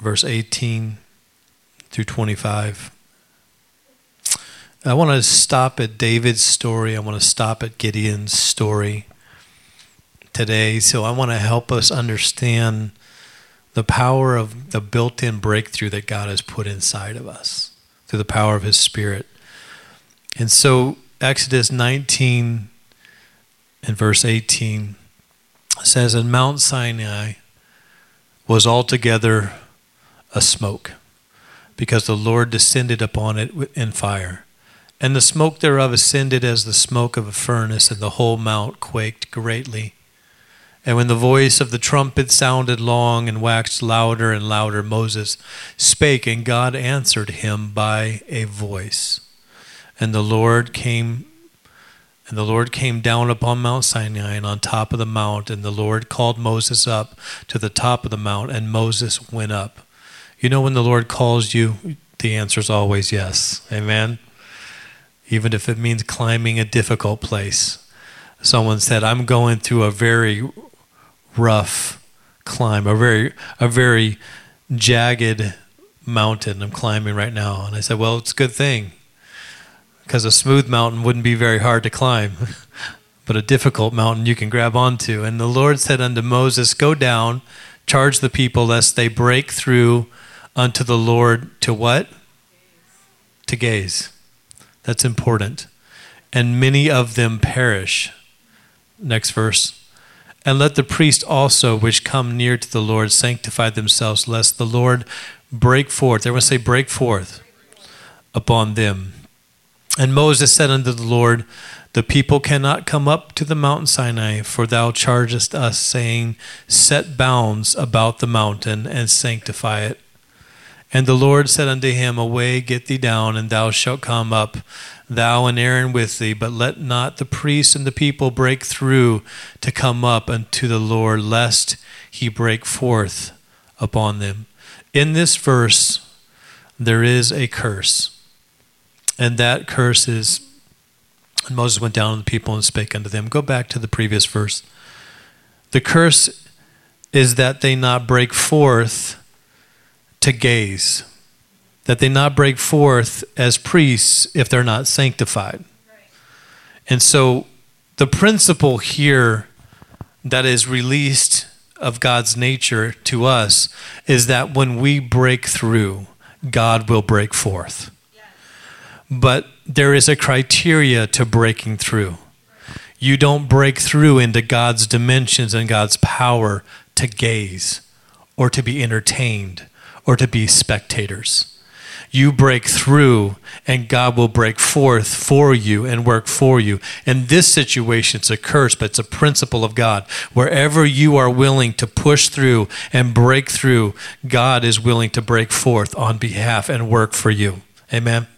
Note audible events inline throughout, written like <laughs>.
verse 18 through 25. I want to stop at David's story. I want to stop at Gideon's story today. So I want to help us understand the power of the built in breakthrough that God has put inside of us through the power of His Spirit. And so, Exodus 19 and verse 18 says, And Mount Sinai was altogether a smoke, because the Lord descended upon it in fire. And the smoke thereof ascended as the smoke of a furnace, and the whole mount quaked greatly. And when the voice of the trumpet sounded long and waxed louder and louder, Moses spake, and God answered him by a voice. And the Lord came and the Lord came down upon Mount Sinai and on top of the mount, and the Lord called Moses up to the top of the mount, and Moses went up. You know, when the Lord calls you, the answer is always yes. Amen? Even if it means climbing a difficult place. Someone said, I'm going through a very rough climb, a very, a very jagged mountain I'm climbing right now. And I said, Well, it's a good thing because a smooth mountain wouldn't be very hard to climb, <laughs> but a difficult mountain you can grab onto. And the Lord said unto Moses, Go down, charge the people, lest they break through unto the Lord to what? To gaze. That's important. And many of them perish. Next verse. And let the priest also, which come near to the Lord, sanctify themselves, lest the Lord break forth. Everyone say, break forth upon them. And Moses said unto the Lord, The people cannot come up to the mountain Sinai, for thou chargest us, saying, Set bounds about the mountain and sanctify it. And the Lord said unto him, Away, get thee down, and thou shalt come up, thou and Aaron with thee. But let not the priests and the people break through to come up unto the Lord, lest he break forth upon them. In this verse, there is a curse. And that curse is, and Moses went down to the people and spake unto them. Go back to the previous verse. The curse is that they not break forth to gaze, that they not break forth as priests if they're not sanctified. And so the principle here that is released of God's nature to us is that when we break through, God will break forth. But there is a criteria to breaking through. You don't break through into God's dimensions and God's power to gaze or to be entertained or to be spectators. You break through, and God will break forth for you and work for you. In this situation, it's a curse, but it's a principle of God. Wherever you are willing to push through and break through, God is willing to break forth on behalf and work for you. Amen.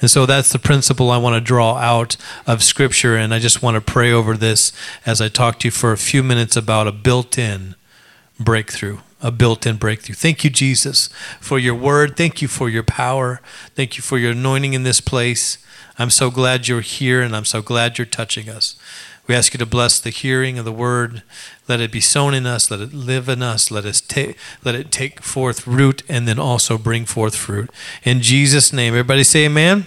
And so that's the principle I want to draw out of Scripture. And I just want to pray over this as I talk to you for a few minutes about a built in breakthrough a built in breakthrough. Thank you, Jesus, for your word. Thank you for your power. Thank you for your anointing in this place. I'm so glad you're here and I'm so glad you're touching us. We ask you to bless the hearing of the word. Let it be sown in us. Let it live in us. Let us take let it take forth root and then also bring forth fruit. In Jesus' name. Everybody say amen. amen.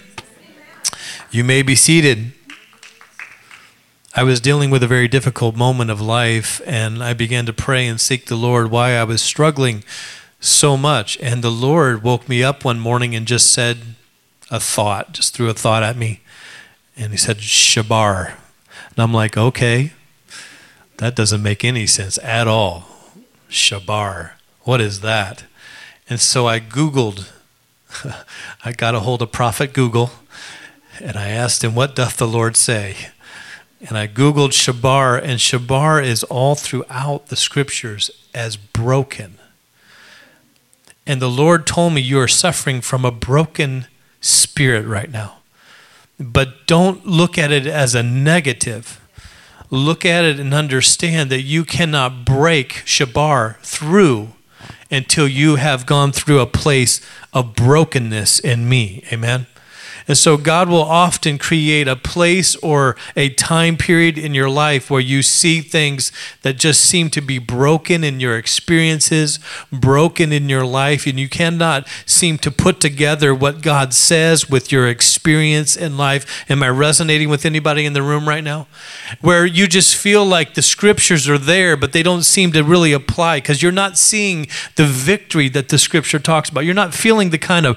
You may be seated. I was dealing with a very difficult moment of life, and I began to pray and seek the Lord why I was struggling so much. And the Lord woke me up one morning and just said a thought, just threw a thought at me. And He said, Shabar. And I'm like, okay, that doesn't make any sense at all. Shabar. What is that? And so I Googled, <laughs> I got a hold of Prophet Google, and I asked him, What doth the Lord say? And I Googled Shabar, and Shabar is all throughout the scriptures as broken. And the Lord told me, You are suffering from a broken spirit right now. But don't look at it as a negative. Look at it and understand that you cannot break Shabar through until you have gone through a place of brokenness in me. Amen. And so God will often create a place or a time period in your life where you see things that just seem to be broken in your experiences, broken in your life, and you cannot seem to put together what God says with your experience in life. Am I resonating with anybody in the room right now? Where you just feel like the scriptures are there, but they don't seem to really apply because you're not seeing the victory that the scripture talks about. You're not feeling the kind of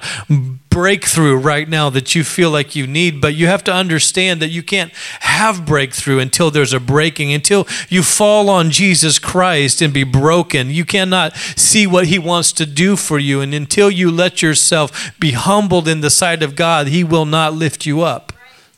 breakthrough right now that you feel like you need, but you have to understand that you can't have breakthrough until there's a breaking, until you fall on Jesus Christ and be broken. You cannot see what He wants to do for you, and until you let yourself be humbled in the sight of God, He will not lift you up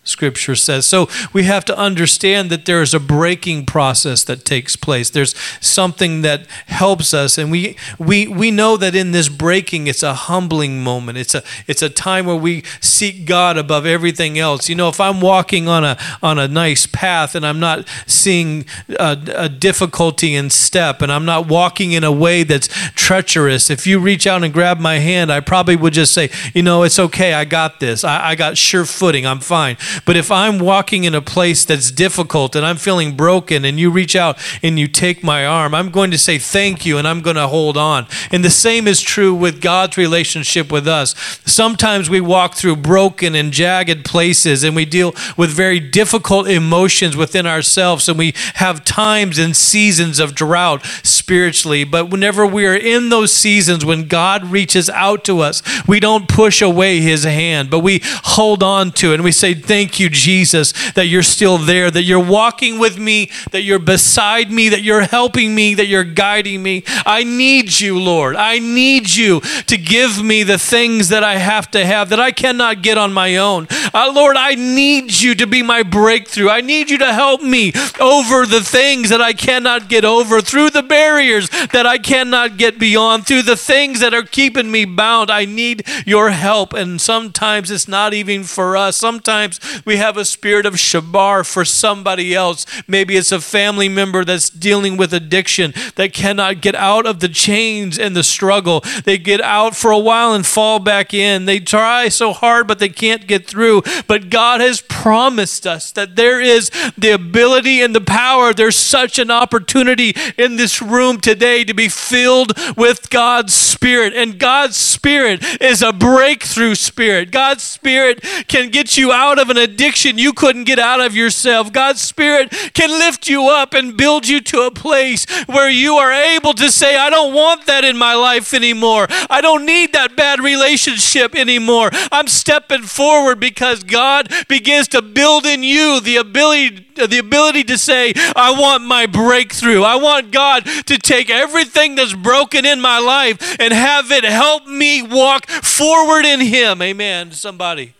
scripture says. So we have to understand that there is a breaking process that takes place. There's something that helps us and we we we know that in this breaking it's a humbling moment. It's a it's a time where we seek God above everything else. You know, if I'm walking on a on a nice path and I'm not seeing a, a difficulty in step and I'm not walking in a way that's treacherous, if you reach out and grab my hand, I probably would just say, you know, it's okay, I got this. I, I got sure footing, I'm fine. But if I'm walking in a place that's difficult and I'm feeling broken and you reach out and you take my arm, I'm going to say thank you and I'm going to hold on. And the same is true with God's relationship with us. Sometimes we walk through broken and jagged places and we deal with very difficult emotions within ourselves and we have times and seasons of drought spiritually. But whenever we are in those seasons when God reaches out to us, we don't push away his hand, but we hold on to it and we say, Thank you, Jesus, that you're still there, that you're walking with me, that you're beside me, that you're helping me, that you're guiding me. I need you, Lord. I need you to give me the things that I have to have that I cannot get on my own. Uh, Lord, I need you to be my breakthrough. I need you to help me over the things that I cannot get over, through the barriers that I cannot get beyond, through the things that are keeping me bound. I need your help. And sometimes it's not even for us. Sometimes we have a spirit of shabar for somebody else. Maybe it's a family member that's dealing with addiction that cannot get out of the chains and the struggle. They get out for a while and fall back in. They try so hard, but they can't get through. But God has promised us that there is the ability and the power. There's such an opportunity in this room today to be filled with God's Spirit. And God's Spirit is a breakthrough spirit. God's Spirit can get you out of an addiction you couldn't get out of yourself. God's Spirit can lift you up and build you to a place where you are able to say, I don't want that in my life anymore. I don't need that bad relationship anymore. I'm stepping forward because God begins to build in you the ability the ability to say, I want my breakthrough. I want God to take everything that's broken in my life and have it help me walk forward in Him. Amen. Somebody.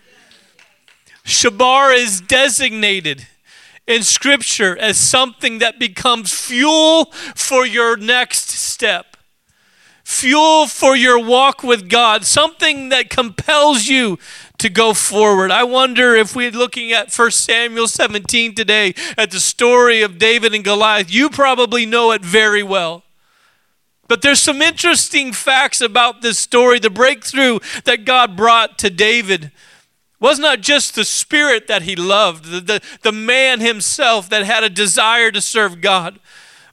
Shabar is designated in Scripture as something that becomes fuel for your next step, fuel for your walk with God, something that compels you to go forward. I wonder if we're looking at 1 Samuel 17 today at the story of David and Goliath, you probably know it very well. But there's some interesting facts about this story, the breakthrough that God brought to David was not just the spirit that he loved, the, the, the man himself that had a desire to serve God.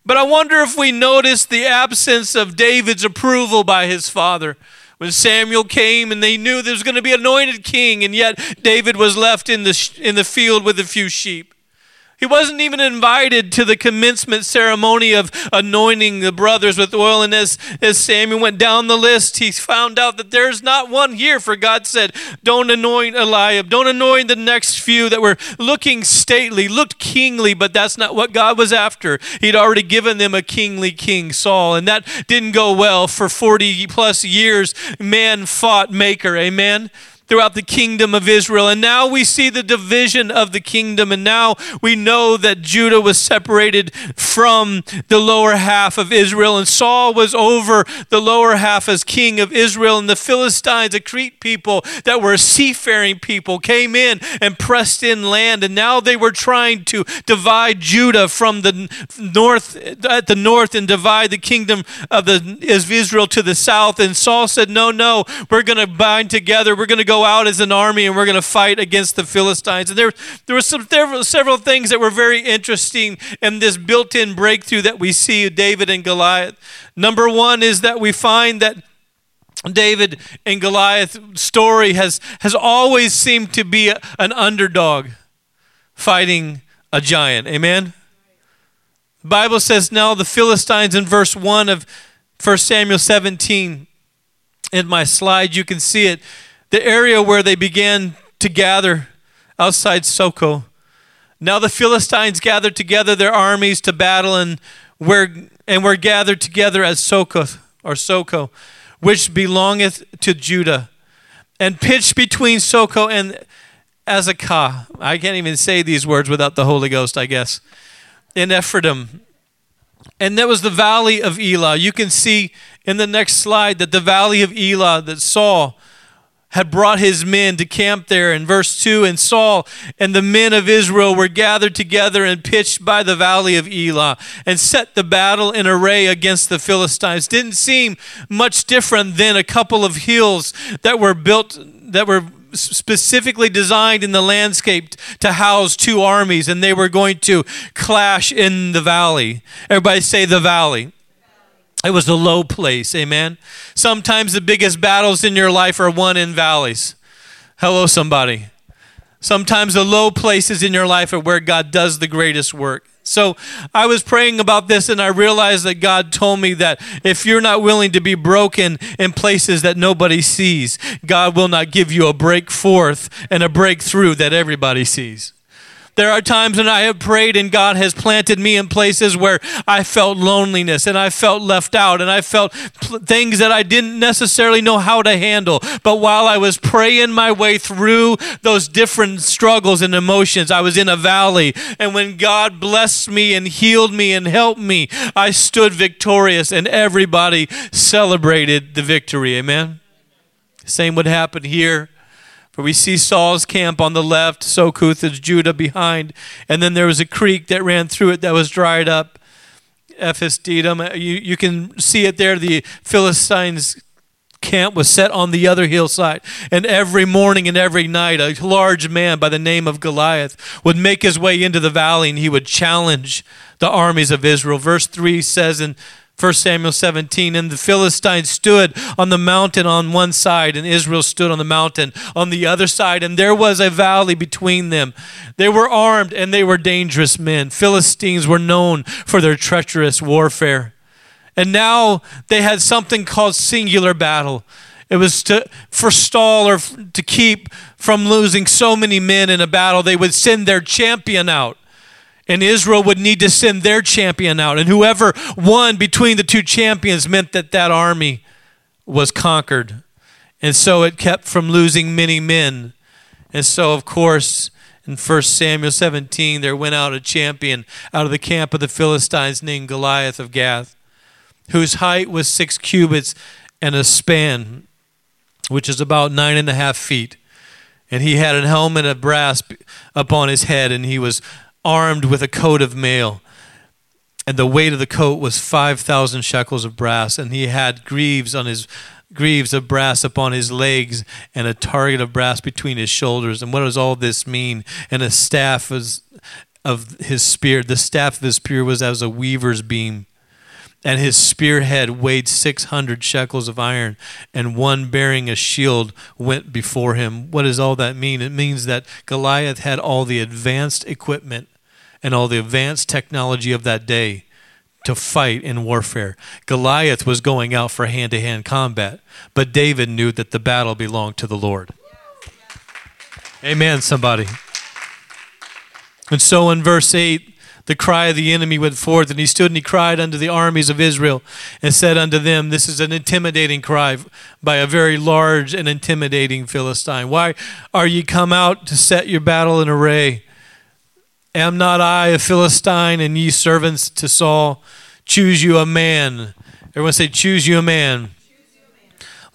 But I wonder if we notice the absence of David's approval by his father. When Samuel came and they knew there was going to be anointed king, and yet David was left in the, in the field with a few sheep. He wasn't even invited to the commencement ceremony of anointing the brothers with oil. And as, as Samuel went down the list, he found out that there's not one here. For God said, Don't anoint Eliab, don't anoint the next few that were looking stately, looked kingly, but that's not what God was after. He'd already given them a kingly king, Saul, and that didn't go well. For 40 plus years, man fought Maker. Amen. Throughout the kingdom of Israel. And now we see the division of the kingdom. And now we know that Judah was separated from the lower half of Israel. And Saul was over the lower half as king of Israel. And the Philistines, a Crete people that were seafaring people, came in and pressed in land. And now they were trying to divide Judah from the north, at the north, and divide the kingdom of, the, of Israel to the south. And Saul said, No, no, we're going to bind together. We're going to go out as an army and we're going to fight against the Philistines. And there, there were some there were several things that were very interesting in this built-in breakthrough that we see David and Goliath. Number one is that we find that David and Goliath story has, has always seemed to be a, an underdog fighting a giant. Amen? The Bible says now the Philistines in verse 1 of 1 Samuel 17. In my slide, you can see it the area where they began to gather outside Soko. Now the Philistines gathered together their armies to battle and were, and were gathered together at Soko or Soko, which belongeth to Judah, and pitched between Soko and Azekah. I can't even say these words without the Holy Ghost, I guess. In Ephraim. And that was the valley of Elah. You can see in the next slide that the valley of Elah that Saul had brought his men to camp there. In verse 2, and Saul and the men of Israel were gathered together and pitched by the valley of Elah and set the battle in array against the Philistines. Didn't seem much different than a couple of hills that were built, that were specifically designed in the landscape to house two armies, and they were going to clash in the valley. Everybody say the valley. It was a low place, amen. Sometimes the biggest battles in your life are won in valleys. Hello, somebody. Sometimes the low places in your life are where God does the greatest work. So I was praying about this and I realized that God told me that if you're not willing to be broken in places that nobody sees, God will not give you a break forth and a breakthrough that everybody sees. There are times when I have prayed and God has planted me in places where I felt loneliness and I felt left out and I felt things that I didn't necessarily know how to handle. But while I was praying my way through those different struggles and emotions, I was in a valley. And when God blessed me and healed me and helped me, I stood victorious and everybody celebrated the victory. Amen. Same would happen here. For we see Saul's camp on the left, Sokuth is Judah behind, and then there was a creek that ran through it that was dried up. Ephesdedum, uh, you, you can see it there. The Philistines' camp was set on the other hillside. And every morning and every night, a large man by the name of Goliath would make his way into the valley and he would challenge the armies of Israel. Verse 3 says in 1 Samuel 17, and the Philistines stood on the mountain on one side, and Israel stood on the mountain on the other side, and there was a valley between them. They were armed and they were dangerous men. Philistines were known for their treacherous warfare. And now they had something called singular battle. It was to forestall or to keep from losing so many men in a battle, they would send their champion out. And Israel would need to send their champion out. And whoever won between the two champions meant that that army was conquered. And so it kept from losing many men. And so, of course, in 1 Samuel 17, there went out a champion out of the camp of the Philistines named Goliath of Gath, whose height was six cubits and a span, which is about nine and a half feet. And he had a helmet of brass upon his head, and he was armed with a coat of mail. And the weight of the coat was 5,000 shekels of brass. And he had greaves on his greaves of brass upon his legs and a target of brass between his shoulders. And what does all this mean? And a staff was of his spear. The staff of his spear was as a weaver's beam. And his spearhead weighed 600 shekels of iron, and one bearing a shield went before him. What does all that mean? It means that Goliath had all the advanced equipment and all the advanced technology of that day to fight in warfare. Goliath was going out for hand to hand combat, but David knew that the battle belonged to the Lord. Amen, somebody. And so in verse 8, the cry of the enemy went forth, and he stood and he cried unto the armies of Israel and said unto them, This is an intimidating cry by a very large and intimidating Philistine. Why are ye come out to set your battle in array? Am not I a Philistine, and ye servants to Saul? Choose you a man. Everyone say, Choose you a man.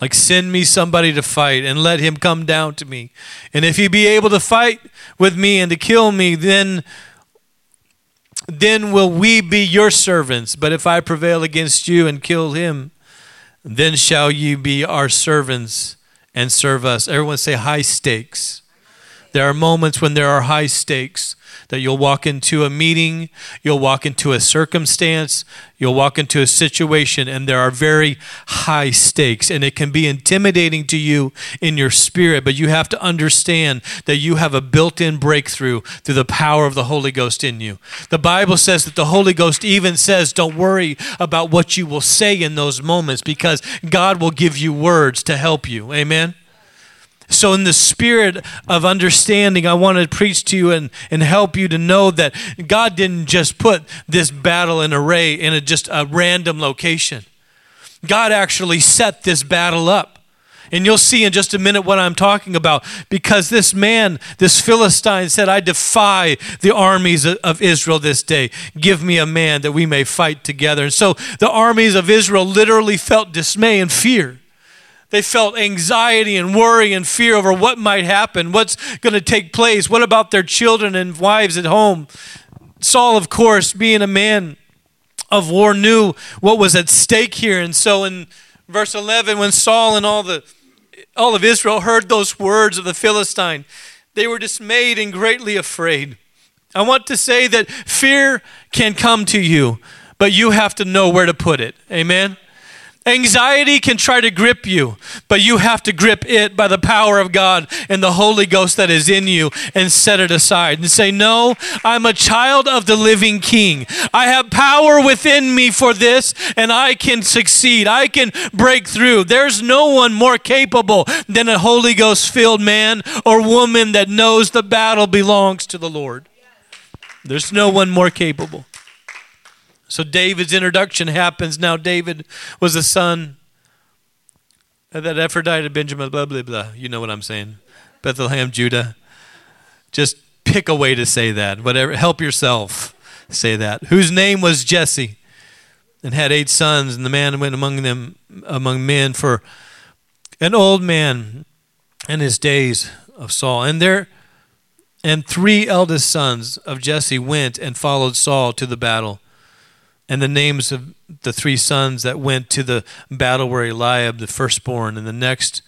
Like, send me somebody to fight and let him come down to me. And if he be able to fight with me and to kill me, then then will we be your servants. But if I prevail against you and kill him, then shall you be our servants and serve us. Everyone say high stakes. There are moments when there are high stakes that you'll walk into a meeting, you'll walk into a circumstance, you'll walk into a situation, and there are very high stakes. And it can be intimidating to you in your spirit, but you have to understand that you have a built in breakthrough through the power of the Holy Ghost in you. The Bible says that the Holy Ghost even says, Don't worry about what you will say in those moments because God will give you words to help you. Amen. So, in the spirit of understanding, I want to preach to you and, and help you to know that God didn't just put this battle in array in a, just a random location. God actually set this battle up. And you'll see in just a minute what I'm talking about because this man, this Philistine, said, I defy the armies of Israel this day. Give me a man that we may fight together. And so the armies of Israel literally felt dismay and fear. They felt anxiety and worry and fear over what might happen, what's going to take place, what about their children and wives at home. Saul, of course, being a man of war, knew what was at stake here. And so in verse 11, when Saul and all, the, all of Israel heard those words of the Philistine, they were dismayed and greatly afraid. I want to say that fear can come to you, but you have to know where to put it. Amen? Anxiety can try to grip you, but you have to grip it by the power of God and the Holy Ghost that is in you and set it aside and say, No, I'm a child of the living King. I have power within me for this, and I can succeed. I can break through. There's no one more capable than a Holy Ghost filled man or woman that knows the battle belongs to the Lord. There's no one more capable. So David's introduction happens. Now, David was a son of that Ephrathite Benjamin, blah, blah, blah. You know what I'm saying. Bethlehem, Judah. Just pick a way to say that. Whatever. Help yourself say that. Whose name was Jesse and had eight sons, and the man went among them, among men for an old man in his days of Saul. And there, and three eldest sons of Jesse went and followed Saul to the battle and the names of the three sons that went to the battle were Eliab, the firstborn, and the next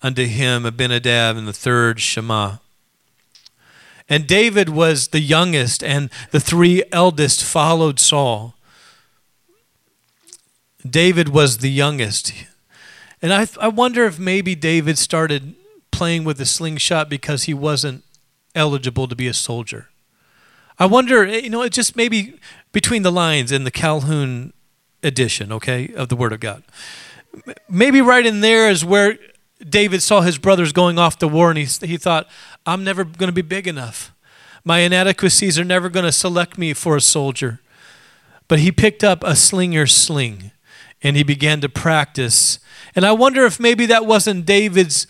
unto him Abinadab, and the third Shema. And David was the youngest, and the three eldest followed Saul. David was the youngest. And I, I wonder if maybe David started playing with a slingshot because he wasn't eligible to be a soldier. I wonder, you know, it just maybe between the lines in the Calhoun edition, okay, of the Word of God. Maybe right in there is where David saw his brothers going off to war and he, he thought, I'm never going to be big enough. My inadequacies are never going to select me for a soldier. But he picked up a slinger's sling and he began to practice. And I wonder if maybe that wasn't David's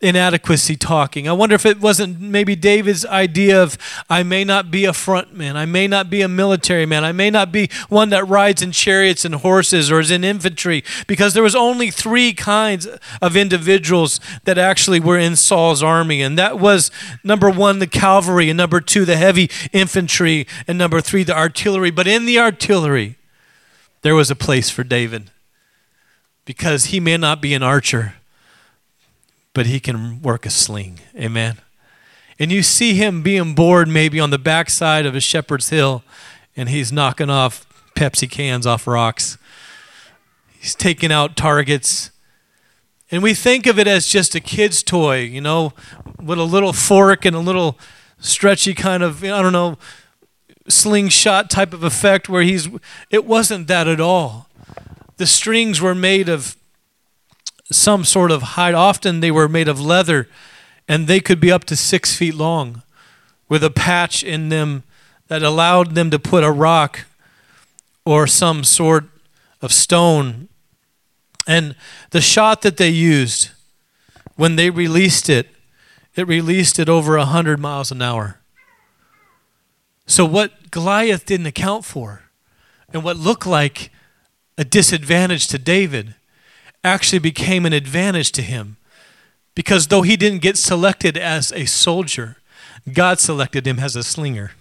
inadequacy talking. I wonder if it wasn't maybe David's idea of I may not be a front man, I may not be a military man, I may not be one that rides in chariots and horses or is in infantry, because there was only three kinds of individuals that actually were in Saul's army, and that was number one the cavalry, and number two the heavy infantry, and number three the artillery. But in the artillery, there was a place for David, because he may not be an archer but he can work a sling. Amen. And you see him being bored maybe on the backside of a shepherd's hill, and he's knocking off Pepsi cans off rocks. He's taking out targets. And we think of it as just a kid's toy, you know, with a little fork and a little stretchy kind of, I don't know, slingshot type of effect where he's. It wasn't that at all. The strings were made of some sort of hide. Often they were made of leather and they could be up to six feet long with a patch in them that allowed them to put a rock or some sort of stone. And the shot that they used, when they released it, it released it over 100 miles an hour. So, what Goliath didn't account for, and what looked like a disadvantage to David, actually became an advantage to him. Because though he didn't get selected as a soldier, God selected him as a slinger.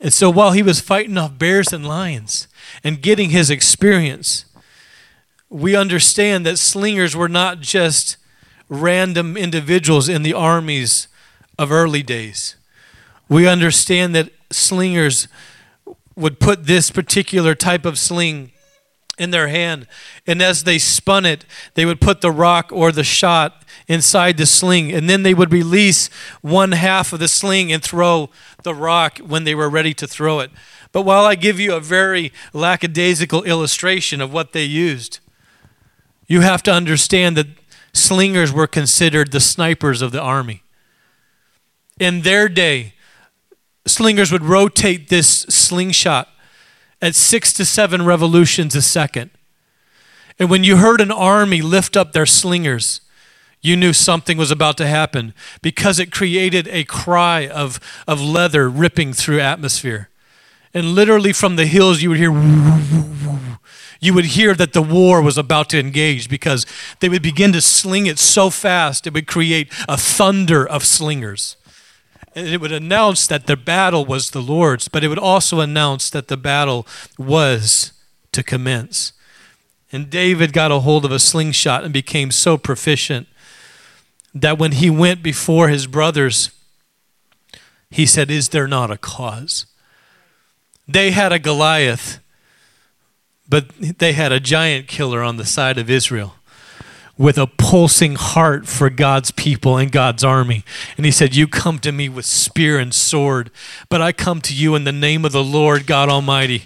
And so while he was fighting off bears and lions and getting his experience, we understand that slingers were not just random individuals in the armies of early days. We understand that slingers would put this particular type of sling in their hand, and as they spun it, they would put the rock or the shot inside the sling, and then they would release one half of the sling and throw the rock when they were ready to throw it. But while I give you a very lackadaisical illustration of what they used, you have to understand that slingers were considered the snipers of the army. In their day, slingers would rotate this slingshot at six to seven revolutions a second. And when you heard an army lift up their slingers, you knew something was about to happen because it created a cry of, of leather ripping through atmosphere. And literally from the hills, you would hear, you would hear that the war was about to engage because they would begin to sling it so fast, it would create a thunder of slingers. And it would announce that the battle was the Lord's, but it would also announce that the battle was to commence. And David got a hold of a slingshot and became so proficient that when he went before his brothers, he said, Is there not a cause? They had a Goliath, but they had a giant killer on the side of Israel with a pulsing heart for God's people and God's army. And he said, You come to me with spear and sword, but I come to you in the name of the Lord God Almighty.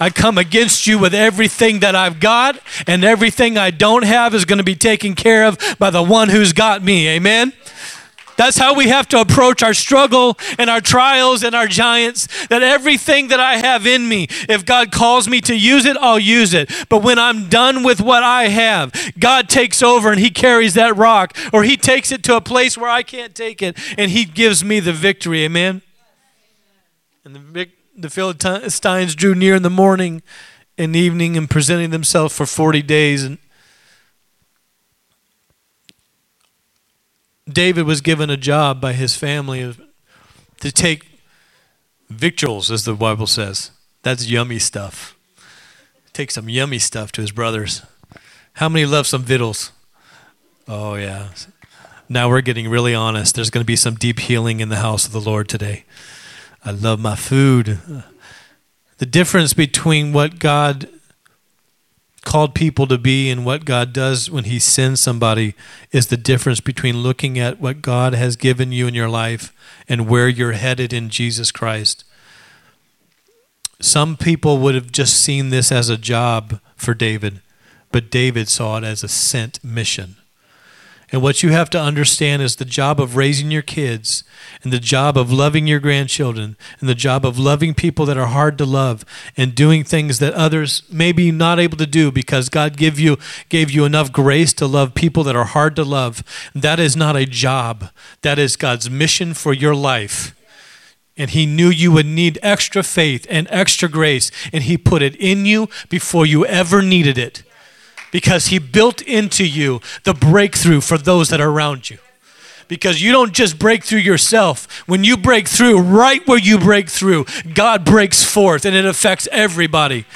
I come against you with everything that I've got, and everything I don't have is going to be taken care of by the one who's got me. Amen? That's how we have to approach our struggle and our trials and our giants. That everything that I have in me, if God calls me to use it, I'll use it. But when I'm done with what I have, God takes over and He carries that rock, or He takes it to a place where I can't take it, and He gives me the victory. Amen? And the the Philistines drew near in the morning and evening and presenting themselves for 40 days. And David was given a job by his family to take victuals, as the Bible says. That's yummy stuff. Take some yummy stuff to his brothers. How many love some victuals? Oh, yeah. Now we're getting really honest. There's going to be some deep healing in the house of the Lord today. I love my food. The difference between what God called people to be and what God does when He sends somebody is the difference between looking at what God has given you in your life and where you're headed in Jesus Christ. Some people would have just seen this as a job for David, but David saw it as a sent mission. And what you have to understand is the job of raising your kids, and the job of loving your grandchildren, and the job of loving people that are hard to love, and doing things that others may be not able to do because God give you, gave you enough grace to love people that are hard to love. That is not a job, that is God's mission for your life. And he knew you would need extra faith and extra grace, and he put it in you before you ever needed it because He built into you the breakthrough for those that are around you. Because you don't just break through yourself. When you break through, right where you break through, God breaks forth and it affects everybody.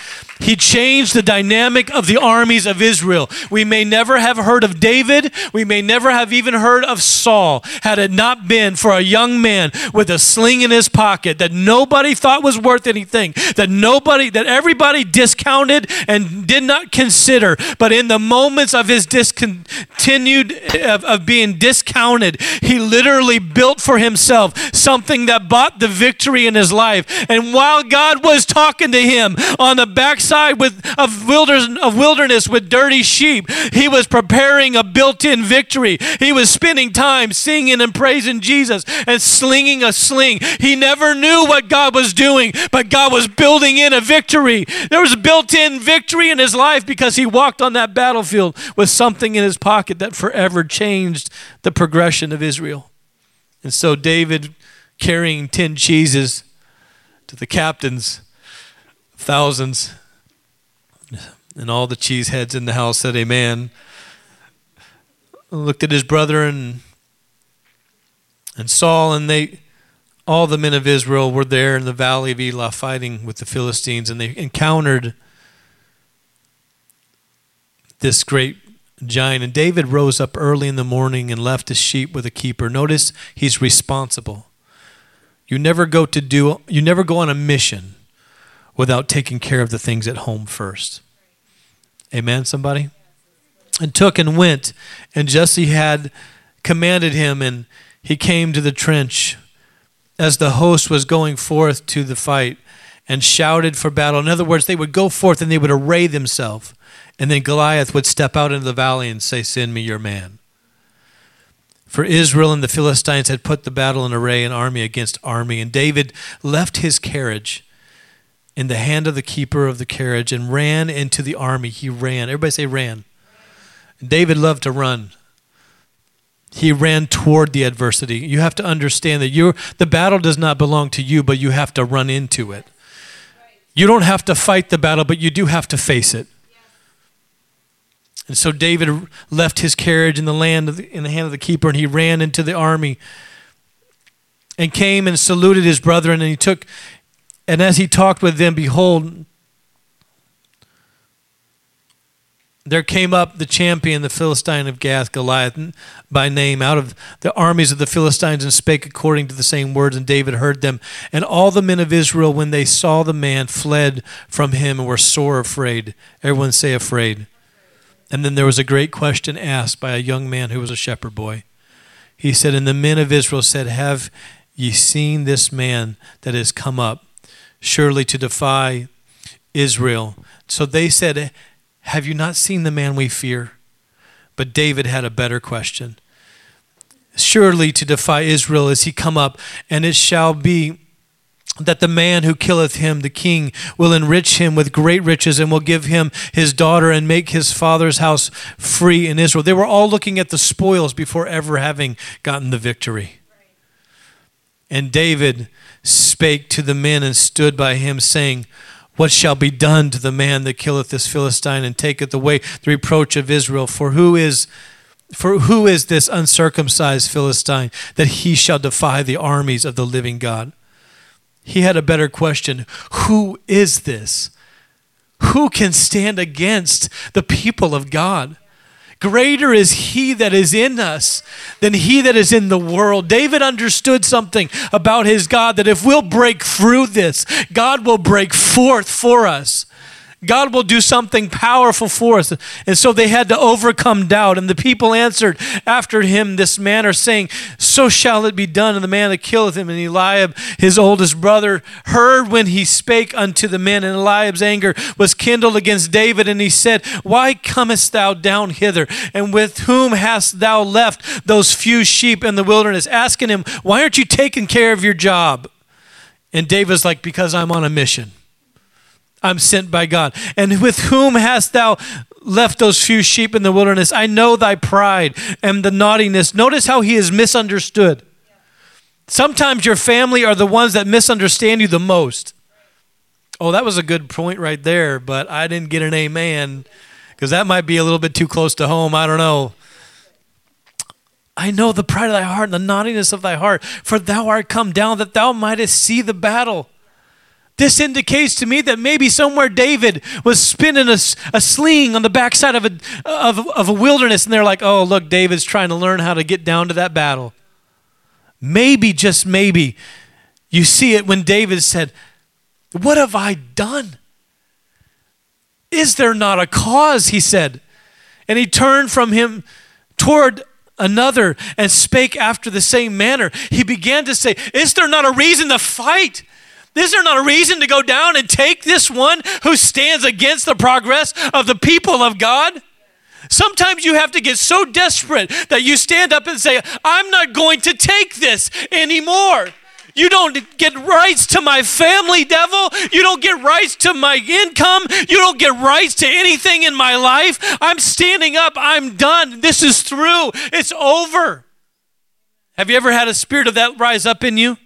He changed the dynamic of the armies of Israel. We may never have heard of David. We may never have even heard of Saul had it not been for a young man with a sling in his pocket that nobody thought was worth anything, that nobody, that everybody discounted and did not consider. But in the moments of his discontinued, of, of being discounted, he literally built for himself something that bought the victory in his life. And while God was talking to him on the back side with of wilderness of wilderness with dirty sheep. He was preparing a built-in victory. He was spending time singing and praising Jesus and slinging a sling. He never knew what God was doing, but God was building in a victory. There was a built-in victory in his life because he walked on that battlefield with something in his pocket that forever changed the progression of Israel. And so David carrying 10 cheeses to the captains, thousands, and all the cheeseheads in the house said, Amen. Looked at his brother and and Saul, and they all the men of Israel were there in the valley of Elah fighting with the Philistines, and they encountered this great giant. And David rose up early in the morning and left his sheep with a keeper. Notice he's responsible. You never go to do you never go on a mission without taking care of the things at home first. Amen, somebody? And took and went, and Jesse had commanded him, and he came to the trench as the host was going forth to the fight and shouted for battle. In other words, they would go forth and they would array themselves. And then Goliath would step out into the valley and say, Send me your man. For Israel and the Philistines had put the battle in array, an army against army. And David left his carriage in the hand of the keeper of the carriage and ran into the army. He ran. Everybody say, ran. David loved to run. He ran toward the adversity. You have to understand that you the battle does not belong to you, but you have to run into it. You don't have to fight the battle, but you do have to face it. And so David left his carriage in the land the, in the hand of the keeper, and he ran into the army and came and saluted his brethren. And he took, and as he talked with them, behold, there came up the champion, the Philistine of Gath, Goliath, by name, out of the armies of the Philistines, and spake according to the same words. And David heard them. And all the men of Israel, when they saw the man, fled from him and were sore afraid. Everyone say, afraid. And then there was a great question asked by a young man who was a shepherd boy. He said, And the men of Israel said, Have ye seen this man that has come up, surely to defy Israel? So they said, Have you not seen the man we fear? But David had a better question. Surely to defy Israel is he come up, and it shall be that the man who killeth him, the king, will enrich him with great riches and will give him his daughter and make his father's house free in Israel. They were all looking at the spoils before ever having gotten the victory. And David spake to the men and stood by him, saying, What shall be done to the man that killeth this Philistine and taketh away the reproach of Israel? For who is for who is this uncircumcised Philistine that he shall defy the armies of the living God? He had a better question Who is this? Who can stand against the people of God? Greater is he that is in us than he that is in the world. David understood something about his God that if we'll break through this, God will break forth for us. God will do something powerful for us. And so they had to overcome doubt. And the people answered after him this manner, saying, So shall it be done. And the man that killeth him, and Eliab, his oldest brother, heard when he spake unto the men. And Eliab's anger was kindled against David. And he said, Why comest thou down hither? And with whom hast thou left those few sheep in the wilderness? Asking him, Why aren't you taking care of your job? And David's like, Because I'm on a mission. I'm sent by God. And with whom hast thou left those few sheep in the wilderness? I know thy pride and the naughtiness. Notice how he is misunderstood. Sometimes your family are the ones that misunderstand you the most. Oh, that was a good point right there, but I didn't get an amen because that might be a little bit too close to home. I don't know. I know the pride of thy heart and the naughtiness of thy heart, for thou art come down that thou mightest see the battle. This indicates to me that maybe somewhere David was spinning a, a sling on the backside of a, of, of a wilderness, and they're like, oh, look, David's trying to learn how to get down to that battle. Maybe, just maybe, you see it when David said, What have I done? Is there not a cause? He said. And he turned from him toward another and spake after the same manner. He began to say, Is there not a reason to fight? Is there not a reason to go down and take this one who stands against the progress of the people of God? Sometimes you have to get so desperate that you stand up and say, I'm not going to take this anymore. You don't get rights to my family, devil. You don't get rights to my income. You don't get rights to anything in my life. I'm standing up. I'm done. This is through. It's over. Have you ever had a spirit of that rise up in you?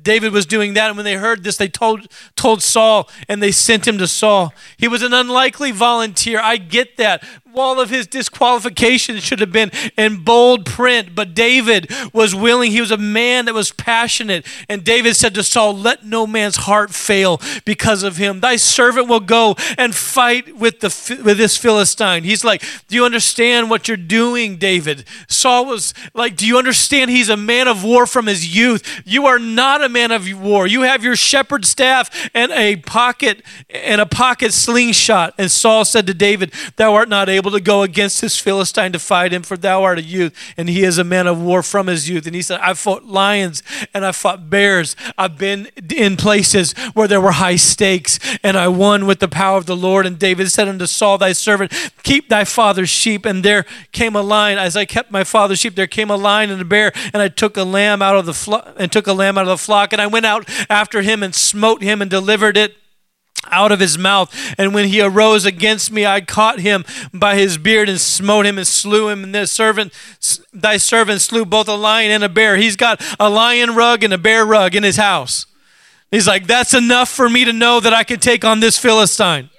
David was doing that, and when they heard this, they told, told Saul, and they sent him to Saul. He was an unlikely volunteer. I get that all of his disqualifications should have been in bold print, but David was willing. He was a man that was passionate. And David said to Saul, Let no man's heart fail because of him. Thy servant will go and fight with, the, with this Philistine. He's like, Do you understand what you're doing, David? Saul was like, Do you understand he's a man of war from his youth? You are not a man of war. You have your shepherd staff and a pocket and a pocket slingshot. And Saul said to David, Thou art not able able to go against this Philistine to fight him, for thou art a youth, and he is a man of war from his youth. And he said, I fought lions and I fought bears. I've been in places where there were high stakes, and I won with the power of the Lord. And David said unto Saul, thy servant, Keep thy father's sheep. And there came a lion. As I kept my father's sheep, there came a lion and a bear, and I took a lamb out of the and took a lamb out of the flock, and I went out after him and smote him and delivered it out of his mouth. And when he arose against me, I caught him by his beard and smote him and slew him. And the servant, thy servant slew both a lion and a bear. He's got a lion rug and a bear rug in his house. He's like, that's enough for me to know that I can take on this Philistine.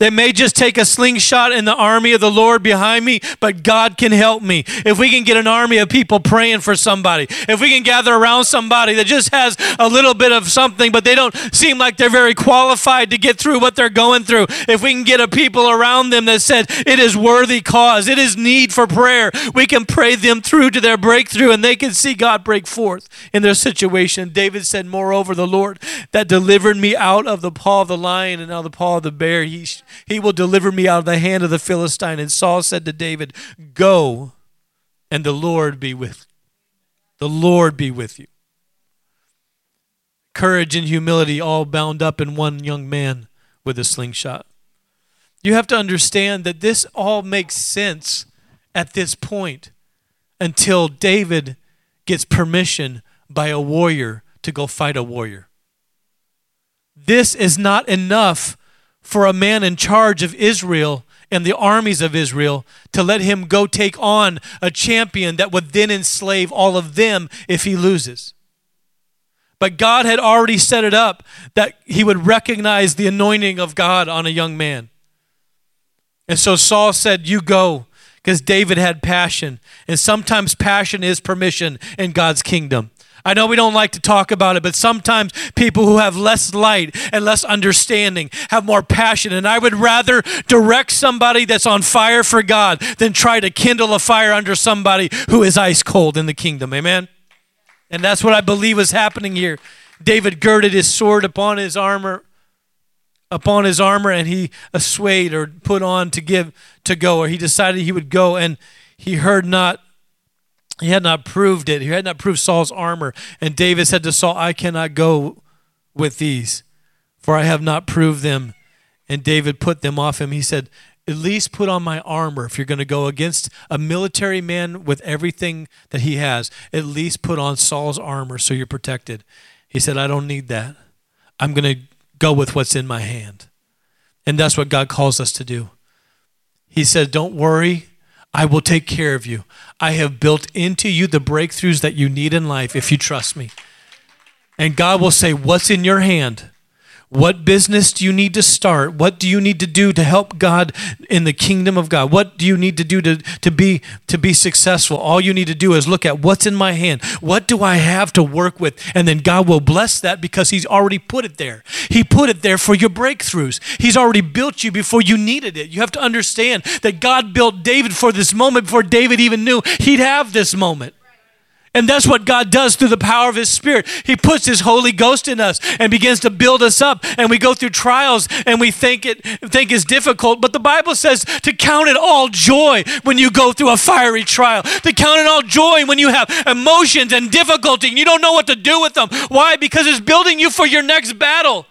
They may just take a slingshot in the army of the Lord behind me, but God can help me. If we can get an army of people praying for somebody, if we can gather around somebody that just has a little bit of something, but they don't seem like they're very qualified to get through what they're going through, if we can get a people around them that said it is worthy cause, it is need for prayer, we can pray them through to their breakthrough and they can see God break forth in their situation. David said, Moreover, the Lord that delivered me out of the paw of the lion and out of the paw of the bear, he he will deliver me out of the hand of the Philistine. And Saul said to David, Go, and the Lord be with the Lord be with you. Courage and humility all bound up in one young man with a slingshot. You have to understand that this all makes sense at this point until David gets permission by a warrior to go fight a warrior. This is not enough for a man in charge of Israel and the armies of Israel to let him go take on a champion that would then enslave all of them if he loses. But God had already set it up that he would recognize the anointing of God on a young man. And so Saul said, You go, because David had passion. And sometimes passion is permission in God's kingdom. I know we don't like to talk about it, but sometimes people who have less light and less understanding have more passion. And I would rather direct somebody that's on fire for God than try to kindle a fire under somebody who is ice cold in the kingdom. Amen? And that's what I believe is happening here. David girded his sword upon his armor upon his armor and he assuaged or put on to give to go or he decided he would go and he heard not he had not proved it. He had not proved Saul's armor. And David said to Saul, I cannot go with these, for I have not proved them. And David put them off him. He said, At least put on my armor if you're going to go against a military man with everything that he has. At least put on Saul's armor so you're protected. He said, I don't need that. I'm going to go with what's in my hand. And that's what God calls us to do. He said, Don't worry I will take care of you. I have built into you the breakthroughs that you need in life if you trust me. And God will say, What's in your hand? What business do you need to start? What do you need to do to help God in the kingdom of God? What do you need to do to, to, be, to be successful? All you need to do is look at what's in my hand. What do I have to work with? And then God will bless that because He's already put it there. He put it there for your breakthroughs. He's already built you before you needed it. You have to understand that God built David for this moment before David even knew he'd have this moment. And that's what God does through the power of His Spirit. He puts His Holy Ghost in us and begins to build us up. And we go through trials and we think it think it's difficult. But the Bible says to count it all joy when you go through a fiery trial. To count it all joy when you have emotions and difficulty and you don't know what to do with them. Why? Because it's building you for your next battle.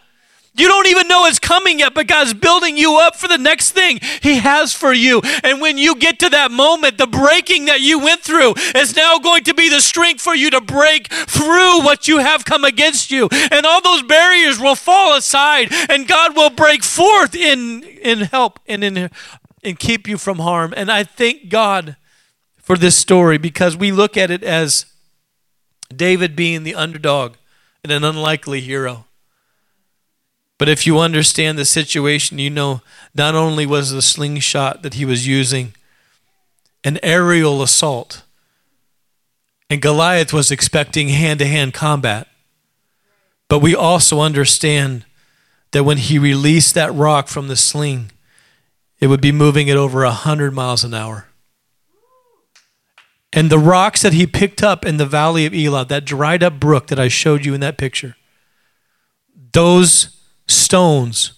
You don't even know it's coming yet, but God's building you up for the next thing He has for you. And when you get to that moment, the breaking that you went through is now going to be the strength for you to break through what you have come against you. And all those barriers will fall aside, and God will break forth in, in help and in and keep you from harm. And I thank God for this story because we look at it as David being the underdog and an unlikely hero. But if you understand the situation, you know not only was the slingshot that he was using an aerial assault, and Goliath was expecting hand to hand combat, but we also understand that when he released that rock from the sling, it would be moving at over 100 miles an hour. And the rocks that he picked up in the valley of Elah, that dried up brook that I showed you in that picture, those stones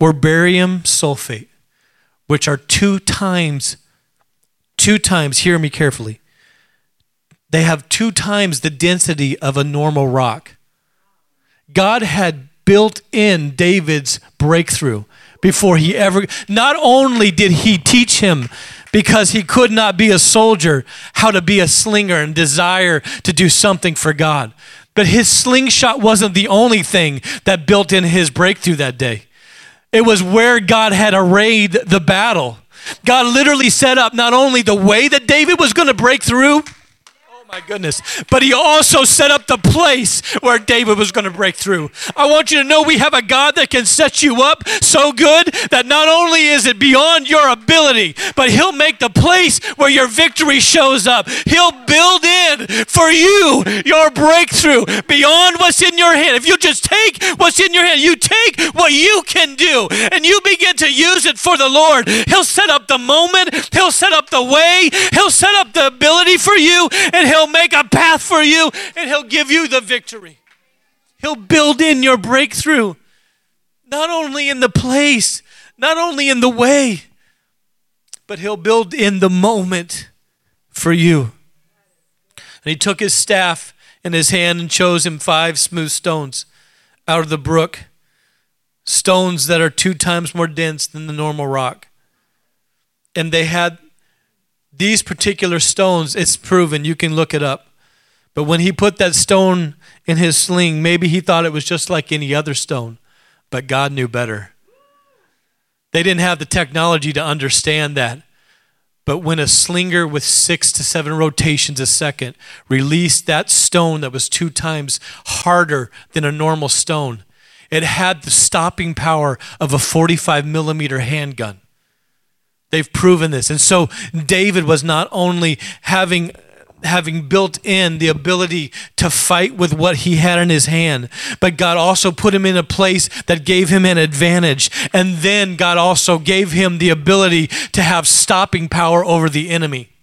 were barium sulfate, which are two times, two times, hear me carefully, they have two times the density of a normal rock. God had built in David's breakthrough before he ever, not only did he teach him because he could not be a soldier how to be a slinger and desire to do something for God. But his slingshot wasn't the only thing that built in his breakthrough that day. It was where God had arrayed the battle. God literally set up not only the way that David was going to break through, my goodness. But he also set up the place where David was going to break through. I want you to know we have a God that can set you up so good that not only is it beyond your ability, but he'll make the place where your victory shows up. He'll build in for you your breakthrough beyond what's in your hand. If you just take what's in your hand, you take what you can do and you begin to use it for the Lord. He'll set up the moment, he'll set up the way, he'll set up the ability for you, and he'll He'll make a path for you and He'll give you the victory. He'll build in your breakthrough, not only in the place, not only in the way, but He'll build in the moment for you. And He took His staff in His hand and chose Him five smooth stones out of the brook, stones that are two times more dense than the normal rock. And they had these particular stones, it's proven, you can look it up. But when he put that stone in his sling, maybe he thought it was just like any other stone, but God knew better. They didn't have the technology to understand that. But when a slinger with six to seven rotations a second released that stone that was two times harder than a normal stone, it had the stopping power of a 45 millimeter handgun. They've proven this. And so David was not only having having built in the ability to fight with what he had in his hand. But God also put him in a place that gave him an advantage. And then God also gave him the ability to have stopping power over the enemy.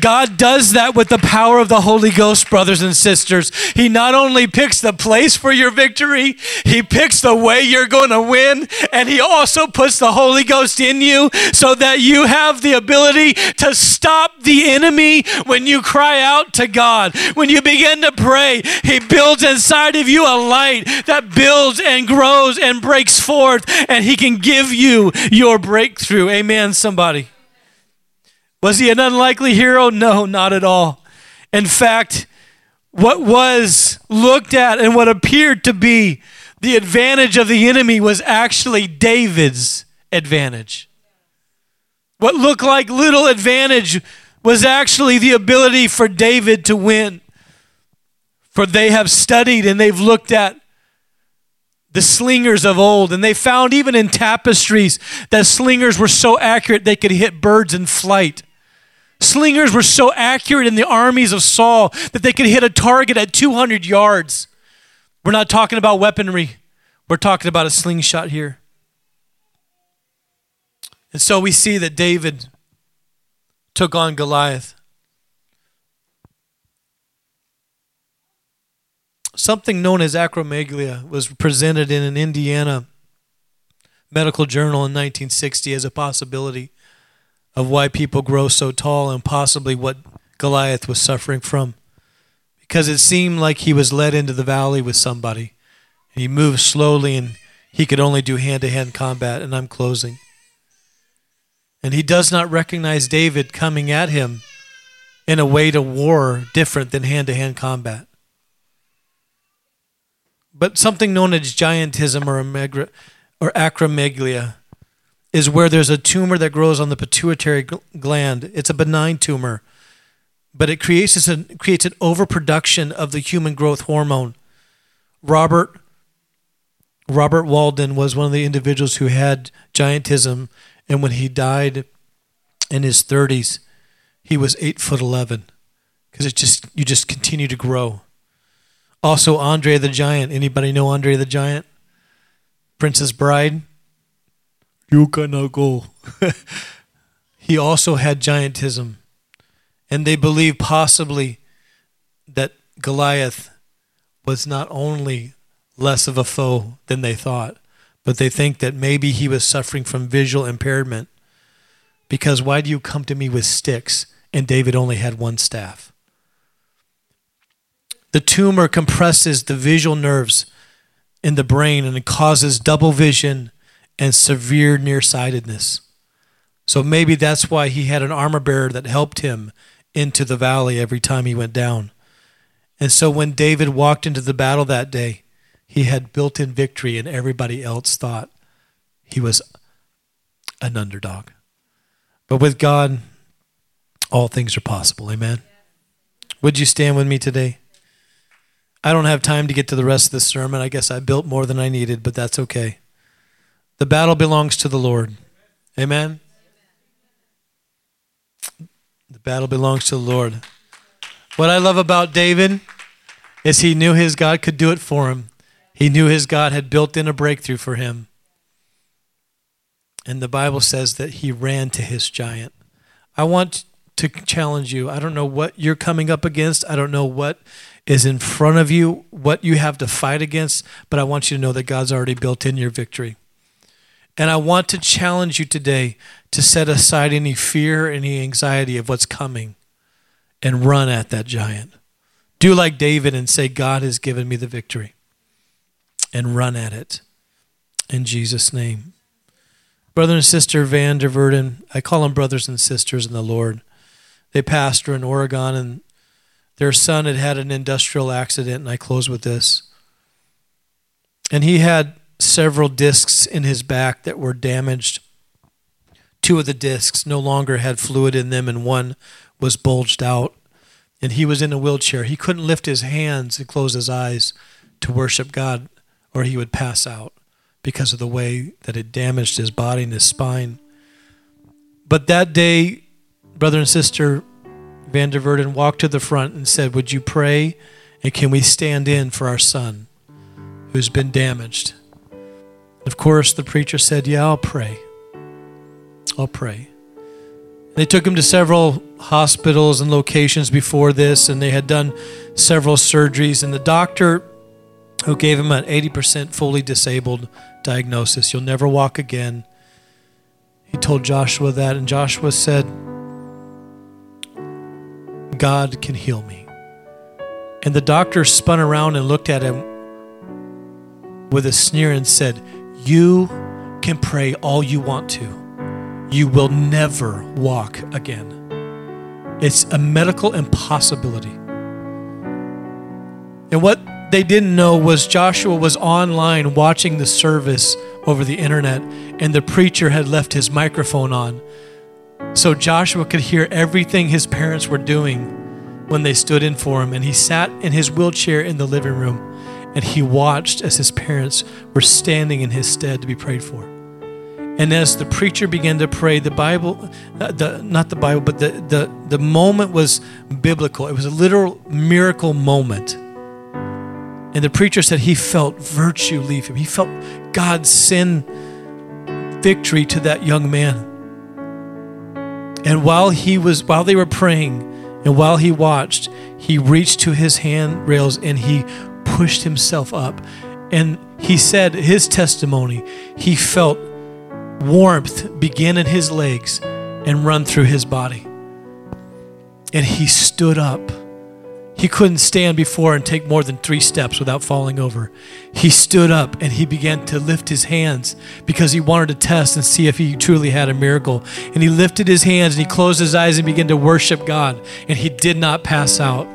God does that with the power of the Holy Ghost, brothers and sisters. He not only picks the place for your victory, He picks the way you're going to win, and He also puts the Holy Ghost in you so that you have the ability to stop the enemy when you cry out to God. When you begin to pray, He builds inside of you a light that builds and grows and breaks forth, and He can give you your breakthrough. Amen, somebody. Was he an unlikely hero? No, not at all. In fact, what was looked at and what appeared to be the advantage of the enemy was actually David's advantage. What looked like little advantage was actually the ability for David to win. For they have studied and they've looked at the slingers of old, and they found even in tapestries that slingers were so accurate they could hit birds in flight. Slingers were so accurate in the armies of Saul that they could hit a target at 200 yards. We're not talking about weaponry, we're talking about a slingshot here. And so we see that David took on Goliath. something known as acromegalia was presented in an Indiana medical journal in 1960 as a possibility of why people grow so tall and possibly what Goliath was suffering from. Because it seemed like he was led into the valley with somebody. And he moved slowly and he could only do hand to hand combat. And I'm closing. And he does not recognize David coming at him in a way to war different than hand to hand combat. But something known as giantism or, or acromegalia is where there's a tumor that grows on the pituitary gland. It's a benign tumor, but it creates, a, creates an overproduction of the human growth hormone. Robert Robert Wadlow was one of the individuals who had giantism, and when he died in his 30s, he was eight foot eleven because it just you just continue to grow. Also, Andre the Giant. Anybody know Andre the Giant? Princess Bride. You cannot go. <laughs> he also had giantism, and they believe possibly that Goliath was not only less of a foe than they thought, but they think that maybe he was suffering from visual impairment. Because why do you come to me with sticks? and David only had one staff. The tumor compresses the visual nerves in the brain and it causes double vision and severe nearsightedness. So maybe that's why he had an armor bearer that helped him into the valley every time he went down. And so when David walked into the battle that day, he had built in victory, and everybody else thought he was an underdog. But with God, all things are possible. Amen. Would you stand with me today? I don't have time to get to the rest of the sermon. I guess I built more than I needed, but that's okay. The battle belongs to the Lord. Amen. The battle belongs to the Lord. What I love about David is he knew his God could do it for him. He knew his God had built in a breakthrough for him. And the Bible says that he ran to his giant. I want to challenge you. I don't know what you're coming up against. I don't know what is in front of you, what you have to fight against, but I want you to know that God's already built in your victory. And I want to challenge you today to set aside any fear, any anxiety of what's coming and run at that giant. Do like David and say, God has given me the victory, and run at it in Jesus' name. Brother and sister Van der Verden, I call them brothers and sisters in the Lord they pastor in Oregon, and their son had had an industrial accident. And I close with this. And he had several discs in his back that were damaged. Two of the discs no longer had fluid in them, and one was bulged out. And he was in a wheelchair. He couldn't lift his hands and close his eyes to worship God, or he would pass out because of the way that it damaged his body and his spine. But that day, brother and sister Van der Verden walked to the front and said, Would you pray and can we stand in for our son who's been damaged? Of course, the preacher said, Yeah, I'll pray. I'll pray. They took him to several hospitals and locations before this, and they had done several surgeries. And the doctor who gave him an 80% fully disabled diagnosis, you'll never walk again, he told Joshua that, and Joshua said, God can heal me. And the doctor spun around and looked at him with a sneer and said, You can pray all you want to. You will never walk again. It's a medical impossibility. And what they didn't know was Joshua was online watching the service over the internet, and the preacher had left his microphone on so Joshua could hear everything his parents were doing when they stood in for him. And he sat in his wheelchair in the living room and he watched as his parents were standing in his stead to be prayed for. And as the preacher began to pray, the Bible, uh, the, not the Bible, but the, the, the moment was biblical. It was a literal miracle moment. And the preacher said he felt virtue leave him. He felt God send victory to that young man. And while he was while they were praying and while he watched, he reached to his handrails and he pushed himself up. And he said his testimony, he felt warmth begin in his legs and run through his body. And he stood up. He couldn't stand before and take more than three steps without falling over. He stood up and he began to lift his hands because he wanted to test and see if he truly had a miracle. And he lifted his hands and he closed his eyes and began to worship God. And he did not pass out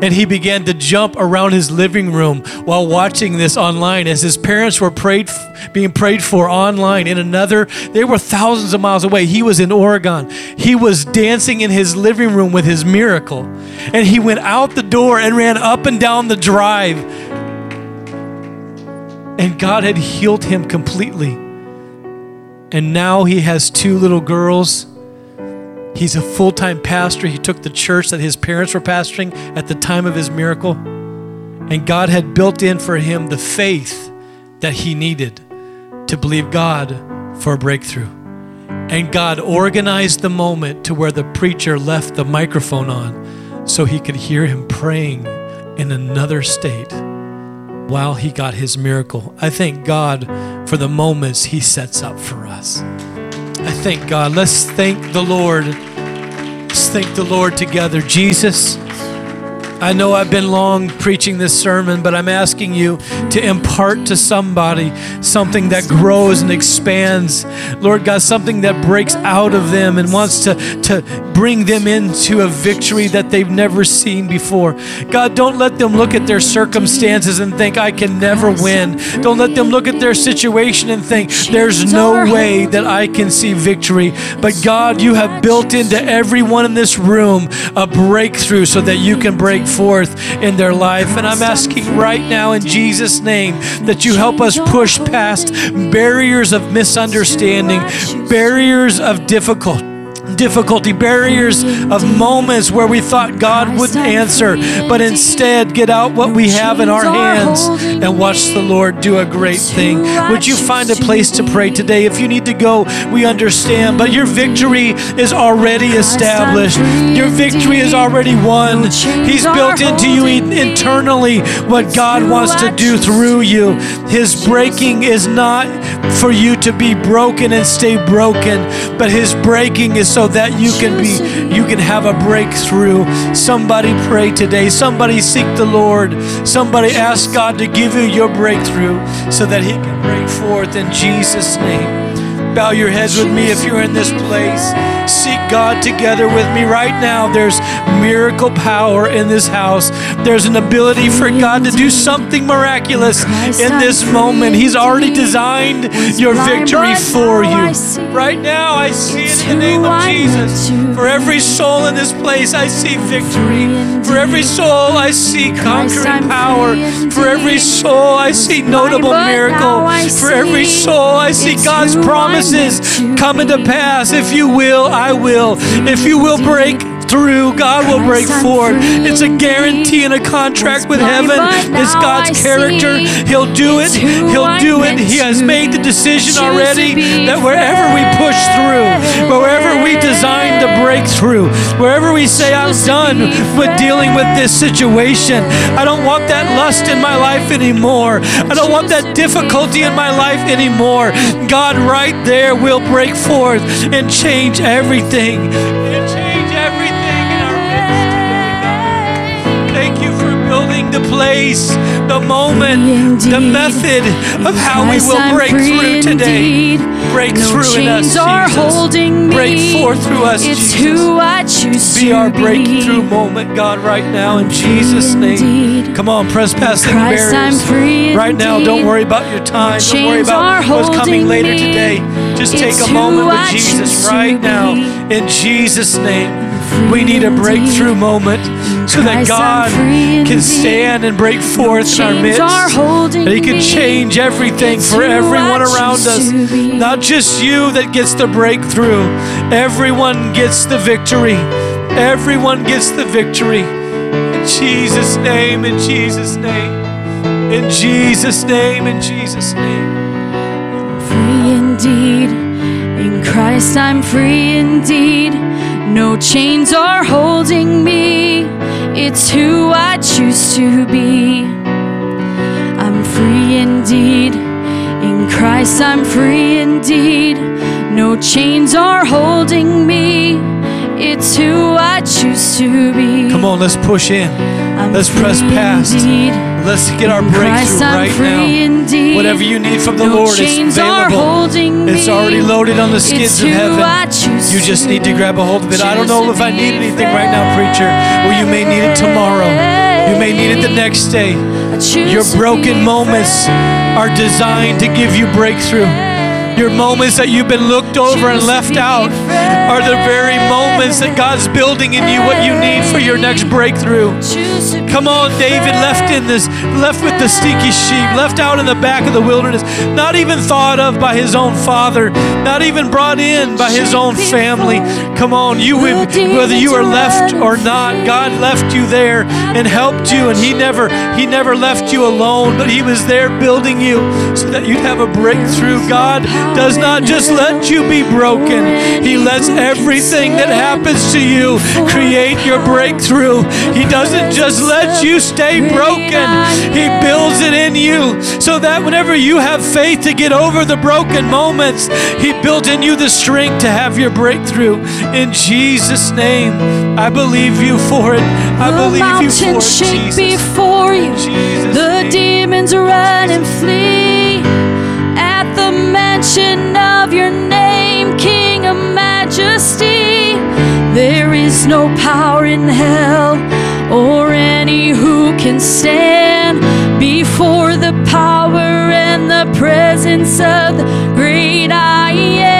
and he began to jump around his living room while watching this online as his parents were prayed being prayed for online in another they were thousands of miles away. He was in Oregon. He was dancing in his living room with his miracle. And he went out the door and ran up and down the drive. And God had healed him completely. And now he has two little girls He's a full time pastor. He took the church that his parents were pastoring at the time of his miracle. And God had built in for him the faith that he needed to believe God for a breakthrough. And God organized the moment to where the preacher left the microphone on so he could hear him praying in another state while he got his miracle. I thank God for the moments he sets up for us. I thank God. Let's thank the Lord. Let's thank the Lord together. Jesus. I know I've been long preaching this sermon, but I'm asking you to impart to somebody something that grows and expands. Lord God, something that breaks out of them and wants to, to bring them into a victory that they've never seen before. God, don't let them look at their circumstances and think, I can never win. Don't let them look at their situation and think, there's no way that I can see victory. But God, you have built into everyone in this room a breakthrough so that you can break forth in their life. And I'm asking right now in Jesus' name that you help us push past barriers of misunderstanding, barriers of difficulty difficulty, barriers of moments where we thought God wouldn't answer, but instead get out what we have in our hands and watch the Lord do a great thing. Would you find a place to pray today? If you need to go, we understand, but your victory is already established. Your victory is already won. He's built into you internally what God wants to do through you. His breaking is not for you to be broken and stay broken, but His breaking is so that you can be you can have a breakthrough. Somebody pray today. Somebody seek the Lord. Somebody ask God to give you your breakthrough so that he can break forth in Jesus name. Bow your heads with me if you're in this place. Seek God together with me right now. There's miracle power in this house. There's an ability for God to do something miraculous in this moment. He's already designed your victory for you. Right now, I see it in the name of Jesus. For every soul in this place, I see victory. For every soul, I see conquering power. For every soul, I see notable miracle. For every soul, I see God's promises coming to pass. If you will, I will. If you will break through, God will break forth. It's a guarantee and a contract with heaven. It's God's character. He'll do it. He'll do it. He has made the decision already that wherever we push through, wherever we design the breakthrough, wherever we say, I'm done with dealing with this situation, I don't want that lust in my life anymore. I don't want that difficulty in my life anymore. God, right there, will break forth and change everything. Change everything. Building the place, the moment, the method of how we will break through today. Break through in us, Jesus. Break forth through us, It's Jesus. who I choose Be to our be. breakthrough moment, God, right now in Jesus' name. Indeed. Come on, press past any I'm barriers. Right now, don't worry about your time. Don't worry about are what's coming later me. today. Just take a moment with I Jesus right now in Jesus' name. We need a breakthrough moment so that God can stand and break forth in our midst. That He can change everything for everyone around us. Not just you that gets the breakthrough, everyone gets the victory. Everyone gets the victory. In Jesus' name, in Jesus' name, in Jesus' name, in Jesus' name. free indeed. In Christ I'm free indeed. No chains are holding me, it's who I choose to be. I'm free indeed, in Christ I'm free indeed. No chains are holding me. It's who I choose to be. Come on, let's push in. I'm Let's press past. indeed. Let's get our In Christ breakthrough right now. indeed. Whatever you need from the no Lord is available. It's already loaded on the skids It's of heaven. You just need to grab a hold of it. I don't know if I need anything right now, preacher. Well, you may need it tomorrow. You may need it the next day. Your broken moments are designed to give you breakthrough. Your moments that you've been looked over and left out are the very moments that God's building in you what you need for your next breakthrough. Choose to be Come on, David left in this, left with the stinky sheep, left out in the back of the wilderness, not even thought of by his own father, not even brought in by his own family. Come on, you whether you are left or not, God left you there and helped you, and He never, He never left you alone, but He was there building you so that you'd have a breakthrough. God does not just let you be broken; He lets everything that happens to you create your breakthrough. He doesn't just let you stay broken, He builds it in you so that whenever you have faith to get over the broken moments, He built in you the strength to have your breakthrough. In Jesus' name, I believe you for it. I believe you for it, Jesus. before you. Jesus' the name. demons run and flee mention of your name, King of Majesty. There is no power in hell or any who can stand before the power and the presence of the great I am.